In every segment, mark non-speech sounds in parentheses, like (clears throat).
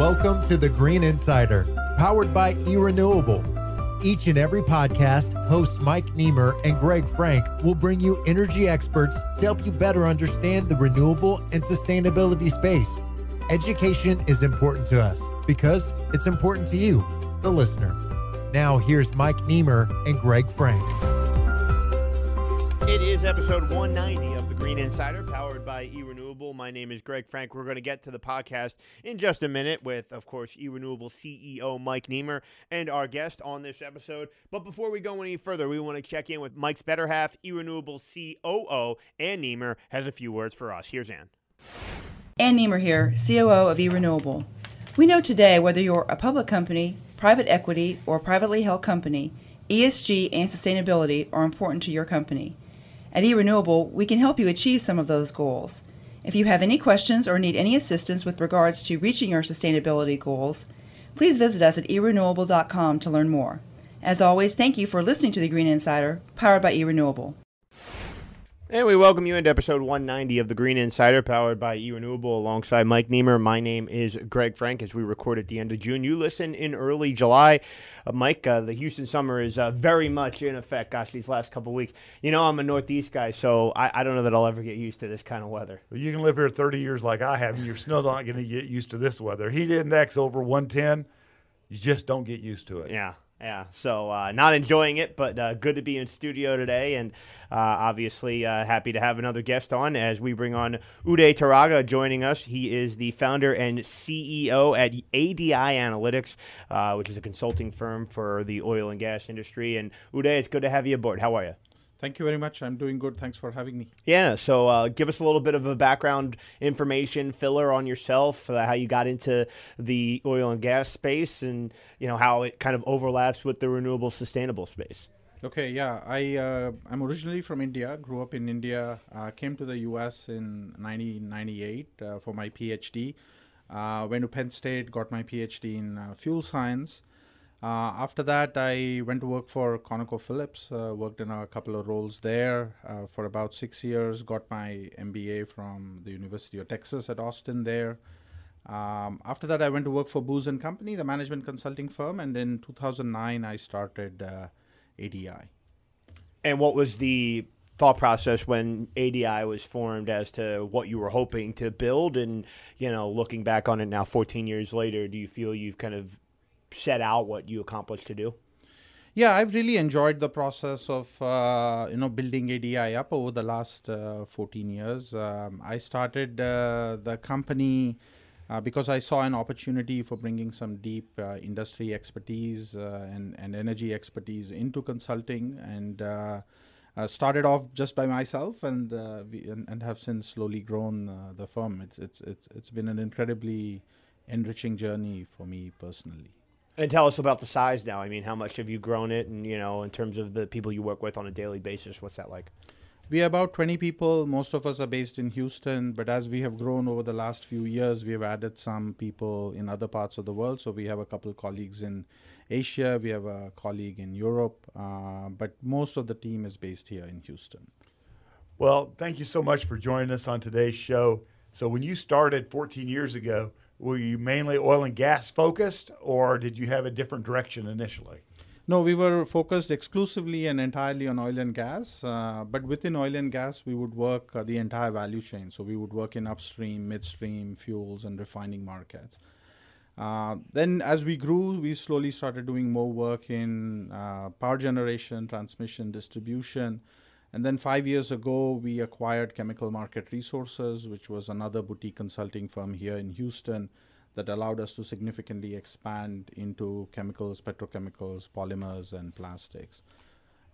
Welcome to the Green Insider, powered by eRenewable. Each and every podcast, hosts Mike Niemer and Greg Frank will bring you energy experts to help you better understand the renewable and sustainability space. Education is important to us because it's important to you, the listener. Now, here's Mike Niemer and Greg Frank. It is episode 190 of the Green Insider, powered by eRenewable. My name is Greg Frank. We're going to get to the podcast in just a minute with, of course, eRenewable CEO Mike Niemer and our guest on this episode. But before we go any further, we want to check in with Mike's better half, eRenewable COO Ann Niemer, has a few words for us. Here's Ann. Ann Niemer here, COO of eRenewable. We know today whether you're a public company, private equity, or privately held company, ESG and sustainability are important to your company. At eRenewable, we can help you achieve some of those goals. If you have any questions or need any assistance with regards to reaching your sustainability goals, please visit us at erenewable.com to learn more. As always, thank you for listening to the Green Insider, powered by eRenewable. And we welcome you into episode 190 of the Green Insider, powered by eRenewable, alongside Mike Niemer. My name is Greg Frank. As we record at the end of June, you listen in early July. Uh, Mike, uh, the Houston summer is uh, very much in effect. Gosh, these last couple weeks. You know, I'm a Northeast guy, so I, I, don't know that I'll ever get used to this kind of weather. Well, you can live here 30 years like I have, and you're still not going to get used to this weather. Heat index over 110, you just don't get used to it. Yeah. Yeah, so uh, not enjoying it, but uh, good to be in studio today, and uh, obviously uh, happy to have another guest on as we bring on Uday Turaga joining us. He is the founder and CEO at ADI Analytics, uh, which is a consulting firm for the oil and gas industry. And Uday, it's good to have you aboard. How are you? Thank you very much. I'm doing good. Thanks for having me. Yeah. So, uh, give us a little bit of a background information filler on yourself, uh, how you got into the oil and gas space, and you know how it kind of overlaps with the renewable, sustainable space. Okay. Yeah. I uh, I'm originally from India. Grew up in India. Uh, came to the U.S. in 1998 uh, for my PhD. Uh, went to Penn State. Got my PhD in fuel science. Uh, after that, I went to work for ConocoPhillips, uh, worked in a couple of roles there uh, for about six years, got my MBA from the University of Texas at Austin there. Um, after that, I went to work for Booz & Company, the management consulting firm, and in 2009, I started uh, ADI. And what was the thought process when ADI was formed as to what you were hoping to build? And, you know, looking back on it now 14 years later, do you feel you've kind of set out what you accomplished to do? Yeah, I've really enjoyed the process of uh, you know building ADI up over the last uh, 14 years. Um, I started uh, the company uh, because I saw an opportunity for bringing some deep uh, industry expertise uh, and and energy expertise into consulting, and started off just by myself, and we, and, and, have since slowly grown the firm. It's it's it's it's been an incredibly enriching journey for me personally. And tell us about the size now. I mean, how much have you grown it? And, you know, in terms of the people you work with on a daily basis, what's that like? We are about 20 people. Most of us are based in Houston, but as we have grown over the last few years, we have added some people in other parts of the world. So we have a couple colleagues in Asia, we have a colleague in Europe, uh, but most of the team is based here in Houston. Well, thank you so much for joining us on today's show. So, when you started 14 years ago, were you mainly oil and gas focused, or did you have a different direction initially? No, we were focused exclusively and entirely on oil and gas. Uh, but within oil and gas, we would work uh, the entire value chain. So we would work in upstream, midstream, fuels, and refining markets. Uh, then, as we grew, we slowly started doing more work in uh, power generation, transmission, distribution, and then five years ago, we acquired Chemical Market Resources, which was another boutique consulting firm here in Houston that allowed us to significantly expand into chemicals, petrochemicals, polymers, and plastics.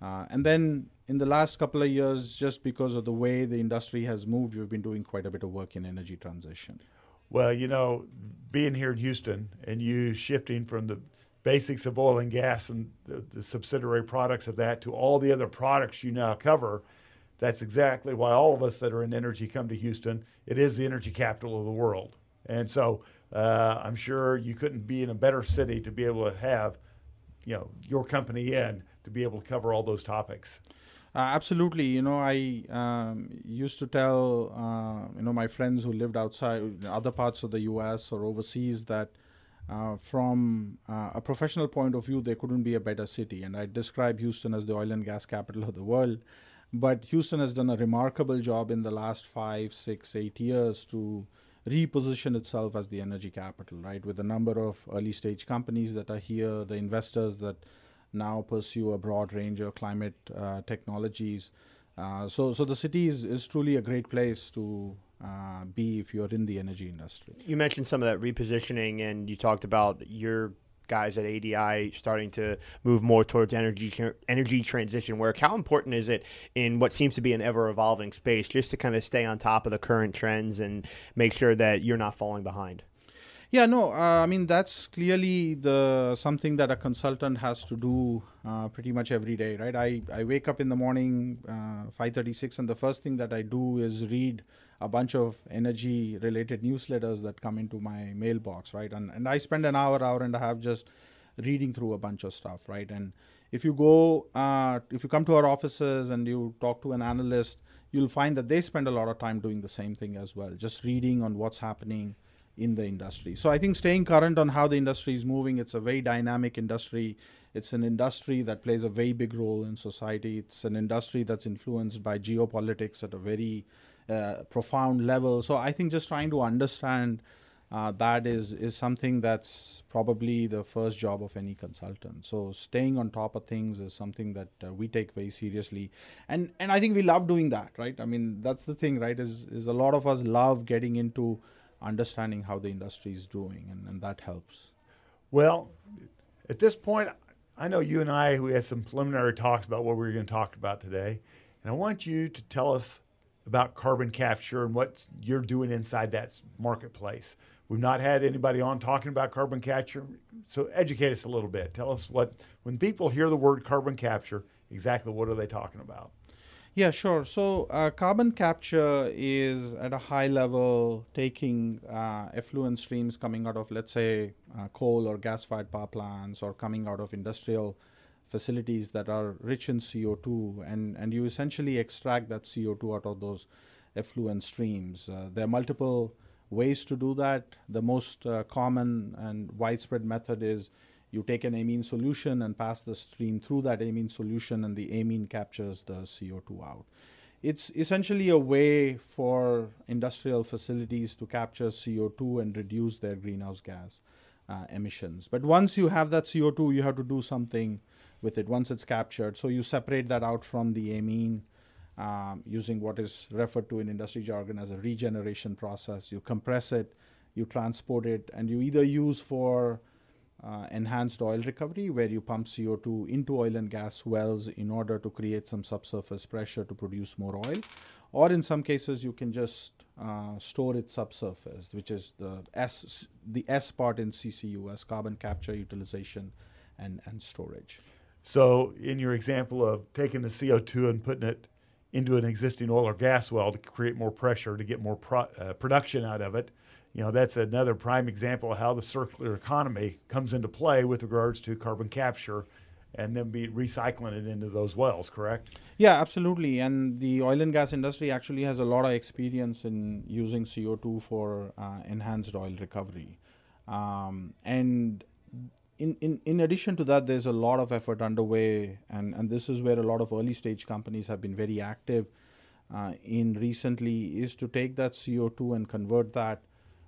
Uh, and then in the last couple of years, just because of the way the industry has moved, we've been doing quite a bit of work in energy transition. Well, you know, being here in Houston and you shifting from the basics of oil and gas and the, the, subsidiary products of that to all the other products you now cover. That's exactly why all of us that are in energy come to Houston. It is the energy capital of the world. And so uh, I'm sure you couldn't be in a better city to be able to have, you know, your company in to be able to cover all those topics. Uh, absolutely. You know, I um, used to tell, uh, you know, my friends who lived outside other parts of the U.S. or overseas that uh, from uh, a professional point of view, there couldn't be a better city. And I describe Houston as the oil and gas capital of the world. But Houston has done a remarkable job in the last five, six, eight years to reposition itself as the energy capital, right? With a number of early stage companies that are here, the investors that now pursue a broad range of climate uh, technologies. Uh, so, so the city is, is truly a great place to uh, be if you're in the energy industry. You mentioned some of that repositioning, and you talked about your guys at ADI starting to move more towards energy energy transition work. How important is it in what seems to be an ever evolving space just to kind of stay on top of the current trends and make sure that you're not falling behind? Yeah, no, uh, I mean that's clearly the something that a consultant has to do uh, pretty much every day, right? I, I wake up in the morning, uh, five thirty six, and the first thing that I do is read a bunch of energy related newsletters that come into my mailbox, right? And and I spend an hour, hour and a half just reading through a bunch of stuff, right? And if you go, uh, if you come to our offices and you talk to an analyst, you'll find that they spend a lot of time doing the same thing as well, just reading on what's happening in the industry. So I think staying current on how the industry is moving, it's a very dynamic industry. It's an industry that plays a very big role in society. It's an industry that's influenced by geopolitics at a very uh, profound level. So I think just trying to understand uh, that is is something that's probably the first job of any consultant. So staying on top of things is something that uh, we take very seriously, and and I think we love doing that, right? I mean that's the thing, right? Is is a lot of us love getting into understanding how the industry is doing, and, and that helps. Well, at this point, I know you and I we had some preliminary talks about what we were going to talk about today, and I want you to tell us about carbon capture and what you're doing inside that marketplace. We've not had anybody on talking about carbon capture, so educate us a little bit. Tell us what, when people hear the word carbon capture, exactly what are they talking about? Yeah, sure. So, uh, carbon capture is at a high level taking uh, effluent streams coming out of, let's say, uh, coal or gas fired power plants or coming out of industrial facilities that are rich in CO2, and, and you essentially extract that CO2 out of those effluent streams. Uh, there are multiple ways to do that. The most uh, common and widespread method is you take an amine solution and pass the stream through that amine solution, and the amine captures the CO2 out. It's essentially a way for industrial facilities to capture CO2 and reduce their greenhouse gas uh, emissions. But once you have that CO2, you have to do something with it once it's captured. So you separate that out from the amine um, using what is referred to in industry jargon as a regeneration process. You compress it, you transport it, and you either use for uh, enhanced oil recovery, where you pump CO2 into oil and gas wells in order to create some subsurface pressure to produce more oil, or in some cases you can just uh, store it subsurface, which is the S the S part in CCUS, carbon capture, utilization, and and storage. So, in your example of taking the CO2 and putting it into an existing oil or gas well to create more pressure to get more pro- uh, production out of it, you know, that's another prime example of how the circular economy comes into play with regards to carbon capture and then be recycling it into those wells, correct? Yeah, absolutely. And the oil and gas industry actually has a lot of experience in using CO2 for uh, enhanced oil recovery. Um, and in, in, in addition to that, there's a lot of effort underway, and, and this is where a lot of early stage companies have been very active uh, in recently, is to take that CO2 and convert that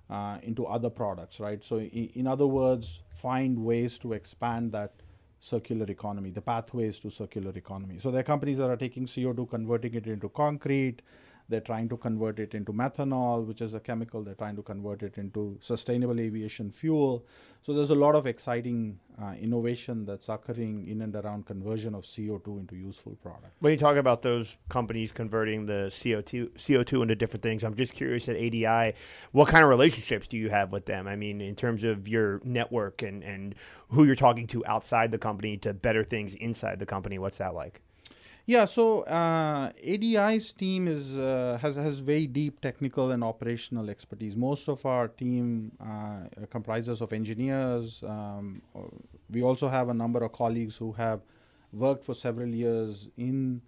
Uh, into other products, right? So, in, in other words, find ways to expand that circular economy, the pathways to circular economy. So, there are companies that are taking CO2, converting it into concrete, they're trying to convert it into methanol, which is a chemical. They're trying to convert it into sustainable aviation fuel. So there's a lot of exciting uh, innovation that's occurring in and around conversion of CO2 into useful products. When you talk about those companies converting the CO2 CO2 into different things, I'm just curious at ADI, what kind of relationships do you have with them? I mean, in terms of your network and, and who you're talking to outside the company to better things inside the company, what's that like? Yeah, so uh, ADI's team is uh, has has very deep technical and operational expertise. Most of our team uh, comprises of engineers. Um, we also have a number of colleagues who have worked for several years in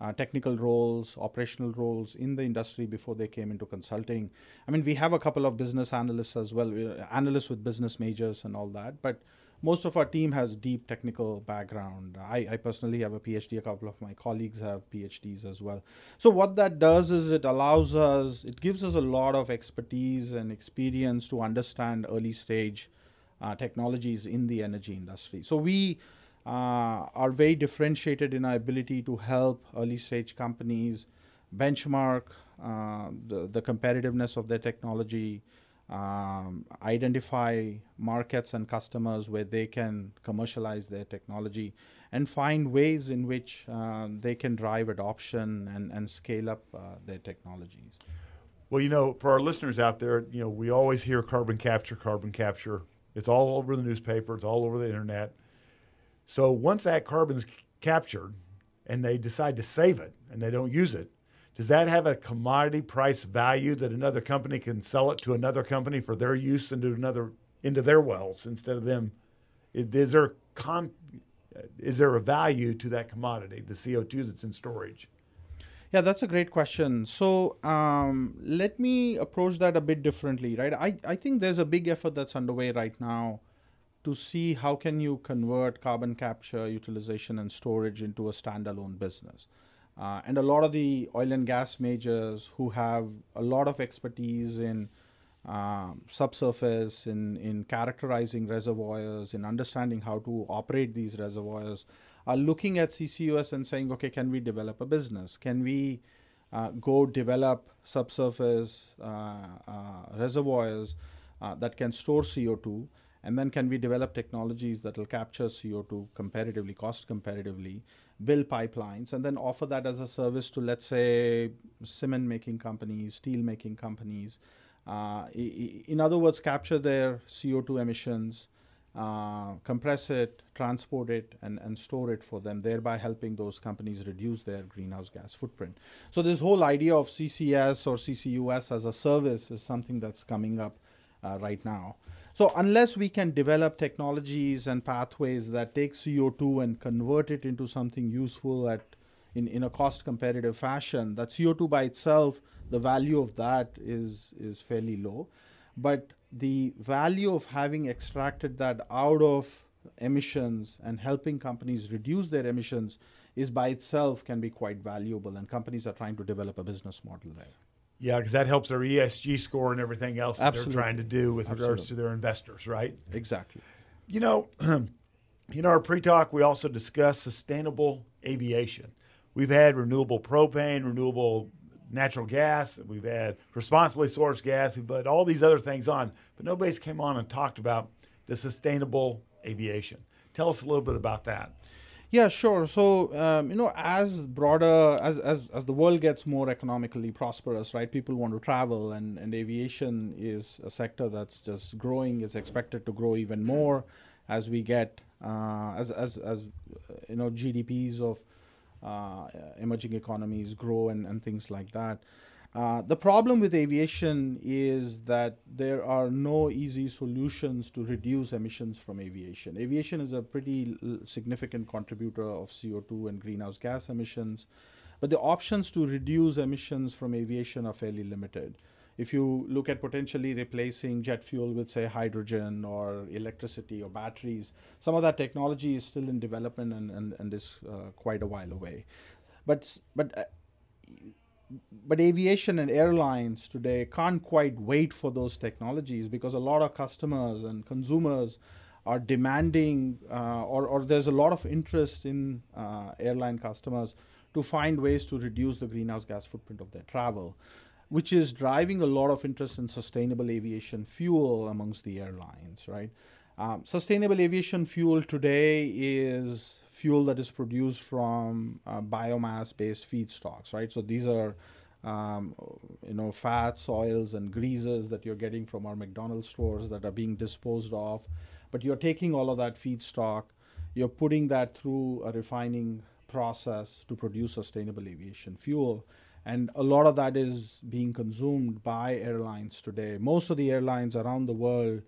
uh, technical roles, operational roles in the industry before they came into consulting. I mean, we have a couple of business analysts as well, uh, analysts with business majors and all that, but most of our team has deep technical background. I, I, personally have a PhD. A couple of my colleagues have PhDs as well. So what that does is it allows us, it gives us a lot of expertise and experience to understand early stage uh, technologies in the energy industry. So we uh, are very differentiated in our ability to help early stage companies benchmark uh, the, the competitiveness of their technology, um, identify markets and customers where they can commercialize their technology, and find ways in which uh, they can drive adoption and, and scale up uh, their technologies. Well, you know, for our listeners out there, you know, we always hear carbon capture, carbon capture. It's all over the newspaper, it's all over the internet. So once that carbon's captured and they decide to save it and they don't use it, does that have a commodity price value that another company can sell it to another company for their use into another into their wells instead of them? Is, is there con, is there a value to that commodity, the CO2 that's in storage? Yeah, that's a great question. So um, let me approach that a bit differently, right? I, I think there's a big effort that's underway right now to see how can you convert carbon capture, utilization, and storage into a standalone business. Uh, and a lot of the oil and gas majors who have a lot of expertise in um, subsurface, in, in characterizing reservoirs, in understanding how to operate these reservoirs, are looking at CCUS and saying, okay, can we develop a business? Can we uh, go develop subsurface uh, uh reservoirs uh, that can store CO2? And then can we develop technologies that will capture CO2 comparatively, cost comparatively, build pipelines, and then offer that as a service to, let's say, cement making companies, steel making companies. Uh, in other words, capture their CO2 emissions, uh, compress it, transport it, and, and store it for them, thereby helping those companies reduce their greenhouse gas footprint. So, this whole idea of CCS or CCUS as a service is something that's coming up uh, right now. So unless we can develop technologies and pathways that take CO2 and convert it into something useful at in, in a cost competitive fashion, that CO2 by itself, the value of that is is fairly low. But the value of having extracted that out of emissions and helping companies reduce their emissions is by itself can be quite valuable and companies are trying to develop a business model there. Yeah, because that helps their ESG score and everything else that Absolutely. they're trying to do with Absolutely. regards to their investors, right? Exactly. You know, (clears throat) in our pre-talk, we also discussed sustainable aviation. We've had renewable propane, renewable natural gas, we've had responsibly sourced gas, we've put all these other things on, but nobody's came on and talked about the sustainable aviation. Tell us a little bit about that. Yeah, sure. So um, you know, as broader as, as as the world gets more economically prosperous, right? People want to travel, and and aviation is a sector that's just growing. It's expected to grow even more as we get uh, as as as you know GDPs of uh, emerging economies grow and and things like that. Uh, the problem with aviation is that there are no easy solutions to reduce emissions from aviation. Aviation is a pretty significant contributor of CO2 and greenhouse gas emissions, but the options to reduce emissions from aviation are fairly limited. If you look at potentially replacing jet fuel with, say, hydrogen or electricity or batteries, some of that technology is still in development and, and, and is uh, quite a while away. But, but uh, but aviation and airlines today can't quite wait for those technologies because a lot of customers and consumers are demanding, uh, or, or there's a lot of interest in uh, airline customers to find ways to reduce the greenhouse gas footprint of their travel, which is driving a lot of interest in sustainable aviation fuel amongst the airlines, right? Um, sustainable aviation fuel today is fuel that is produced from uh, biomass-based feedstocks, right? So these are, um, you know, fats, oils, and greases that you're getting from our McDonald's stores that are being disposed of. But you're taking all of that feedstock, you're putting that through a refining process to produce sustainable aviation fuel. And a lot of that is being consumed by airlines today. Most of the airlines around the world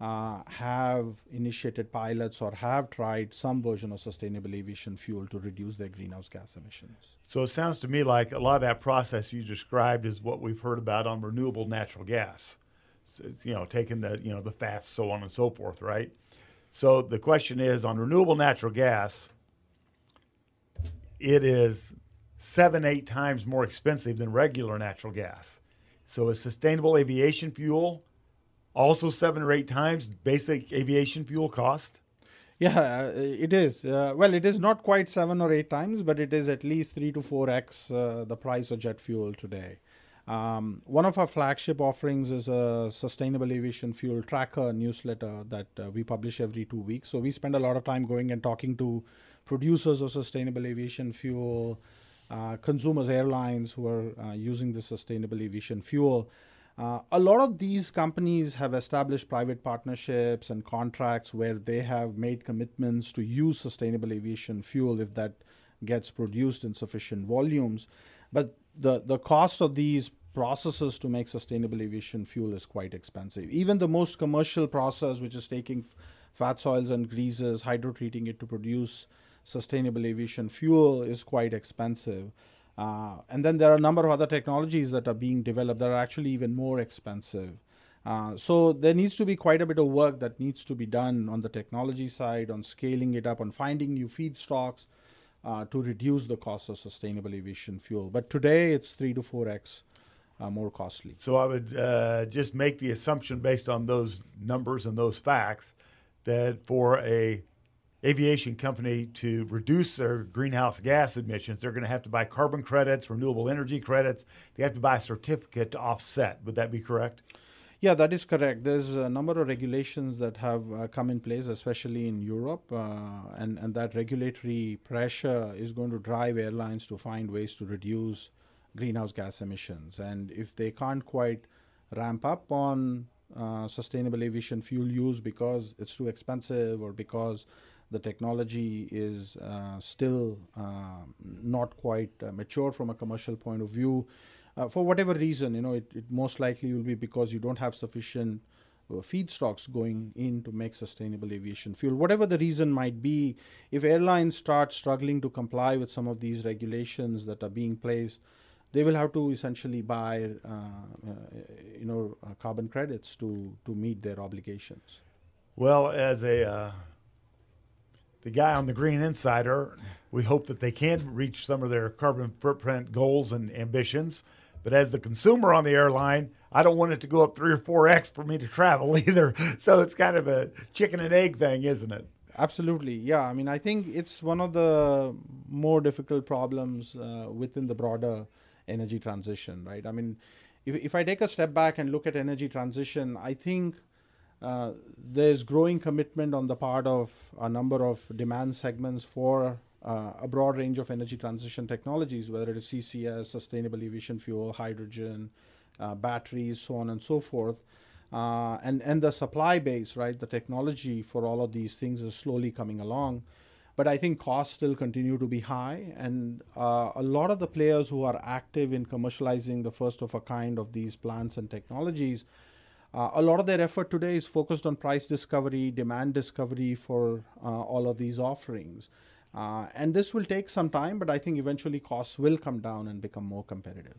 uh, have initiated pilots or have tried some version of sustainable aviation fuel to reduce their greenhouse gas emissions. So it sounds to me like a lot of that process you described is what we've heard about on renewable natural gas. So you know, taking the you know the fats, so on and so forth, right? So the question is on renewable natural gas, it is seven, eight times more expensive than regular natural gas. So is sustainable aviation fuel also seven or eight times basic aviation fuel cost? Yeah, uh, it is. Uh, well, it is not quite seven or eight times, but it is at least three to four x uh, the price of jet fuel today. Um, one of our flagship offerings is a sustainable aviation fuel tracker newsletter that uh, we publish every two weeks. So we spend a lot of time going and talking to producers of sustainable aviation fuel, uh, consumers, airlines who are uh, using the sustainable aviation fuel. Uh, a lot of these companies have established private partnerships and contracts where they have made commitments to use sustainable aviation fuel if that gets produced in sufficient volumes. But the, the cost of these processes to make sustainable aviation fuel is quite expensive. Even the most commercial process, which is taking fats, oils, and greases, hydrotreating it to produce sustainable aviation fuel, is quite expensive. Uh, and then there are a number of other technologies that are being developed that are actually even more expensive. Uh, so there needs to be quite a bit of work that needs to be done on the technology side, on scaling it up, on finding new feedstocks uh, to reduce the cost of sustainable aviation fuel. But today it's three to four x uh, more costly. So I would uh, just make the assumption based on those numbers and those facts that for a aviation company to reduce their greenhouse gas emissions, they're going to have to buy carbon credits, renewable energy credits. They have to buy a certificate to offset. Would that be correct? Yeah, that is correct. There's a number of regulations that have uh, come in place, especially in Europe, uh, and and that regulatory pressure is going to drive airlines to find ways to reduce greenhouse gas emissions. And if they can't quite ramp up on uh, sustainable aviation fuel use because it's too expensive or because the technology is uh, still uh, not quite uh, mature from a commercial point of view. Uh, for whatever reason, you know, it, it, most likely will be because you don't have sufficient uh, feedstocks going in to make sustainable aviation fuel. Whatever the reason might be, if airlines start struggling to comply with some of these regulations that are being placed, they will have to essentially buy, uh, you know, carbon credits to to meet their obligations. Well, as a the guy on the Green Insider, we hope that they can reach some of their carbon footprint goals and ambitions. But as the consumer on the airline, I don't want it to go up three or four X for me to travel (laughs) either. So it's kind of a chicken and egg thing, isn't it? Absolutely. Yeah. I mean, I think it's one of the more difficult problems uh, within the broader energy transition, right? I mean, if, if I take a step back and look at energy transition, I think uh, there's growing commitment on the part of a number of demand segments for uh, a broad range of energy transition technologies, whether it is CCS, sustainable aviation fuel, hydrogen, uh, batteries, so on and so forth. Uh, and, and the supply base, right, the technology for all of these things is slowly coming along. But I think costs still continue to be high. And uh, a lot of the players who are active in commercializing the first of a kind of these plants and technologies uh, a lot of their effort today is focused on price discovery, demand discovery for uh, all of these offerings. Uh, and this will take some time, but I think eventually costs will come down and become more competitive.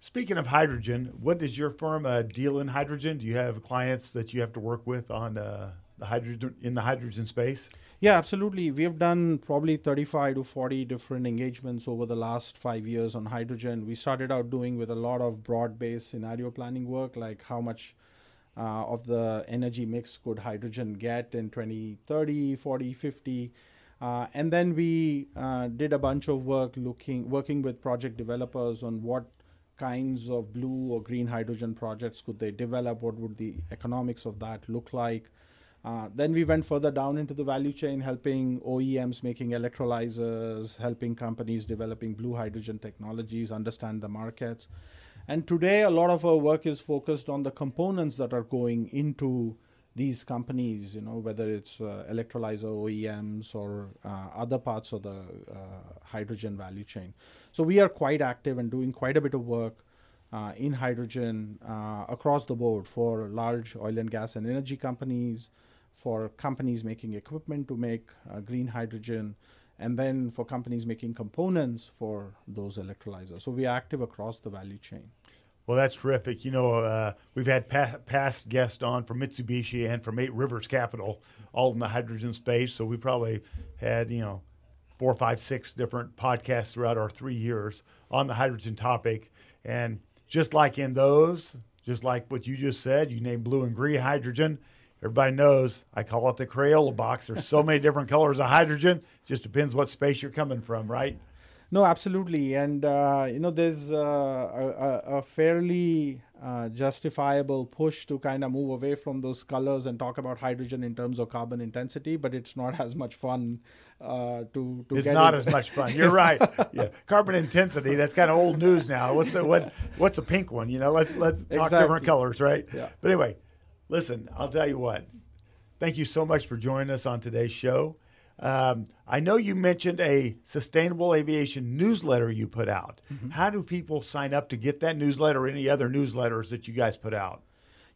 Speaking of hydrogen, what does your firm uh, deal in hydrogen? Do you have clients that you have to work with on uh, the hydrogen in the hydrogen space? Yeah, absolutely. We have done probably 35 to 40 different engagements over the last five years on hydrogen. We started out doing with a lot of broad-based scenario planning work, like how much uh, of the energy mix could hydrogen get in 2030, 40, 50. Uh, and then we uh, did a bunch of work looking, working with project developers on what kinds of blue or green hydrogen projects could they develop, what would the economics of that look like. Uh, then we went further down into the value chain, helping OEMs making electrolyzers, helping companies developing blue hydrogen technologies, understand the markets. And today, a lot of our work is focused on the components that are going into these companies, you know, whether it's uh, electrolyzer OEMs or uh, other parts of the uh, hydrogen value chain. So we are quite active and doing quite a bit of work uh, in hydrogen uh, across the board for large oil and gas and energy companies, for companies making equipment to make uh, green hydrogen, and then for companies making components for those electrolyzers. So we are active across the value chain. Well, that's terrific. You know, uh, we've had pa- past guests on from Mitsubishi and from Eight Rivers Capital, all in the hydrogen space. So we probably had, you know, four, five, six different podcasts throughout our three years on the hydrogen topic. And just like in those, just like what you just said, you named blue and green hydrogen. Everybody knows I call it the Crayola box. There's so many different colors of hydrogen. Just depends what space you're coming from, right? No, absolutely, and uh, you know, there's uh, a, a, fairly uh, justifiable push to kind of move away from those colors and talk about hydrogen in terms of carbon intensity, but it's not as much fun uh, to, to. It's not it. as much fun. You're right. (laughs) yeah, carbon intensity. That's kind of old news now. What's the what? What's a pink one? You know, let's let's talk exactly. different colors, right? Yeah. But anyway, listen. I'll tell you what. Thank you so much for joining us on today's show. Um, I know you mentioned a sustainable aviation newsletter you put out. Mm-hmm. How do people sign up to get that newsletter or any other newsletters that you guys put out?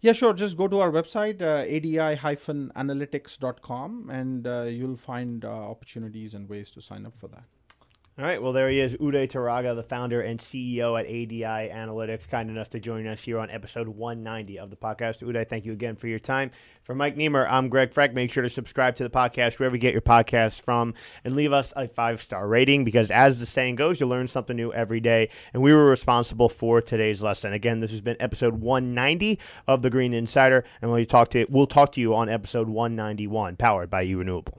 Yeah, sure. Just go to our website, uh, adi-analytics.com, and uh, you'll find uh, opportunities and ways to sign up for that. All right, well, there he is, Uday Turaga, the founder and CEO at ADI Analytics, kind enough to join us here on episode 190 of the podcast. Uday, thank you again for your time. For Mike Niemer, I'm Greg Frank. Make sure to subscribe to the podcast wherever you get your podcasts from and leave us a five star rating because, as the saying goes, you learn something new every day. And we were responsible for today's lesson. Again, this has been episode 190 of the Green Insider, and we'll talk to we'll talk to you on episode 191, powered by eRenewable.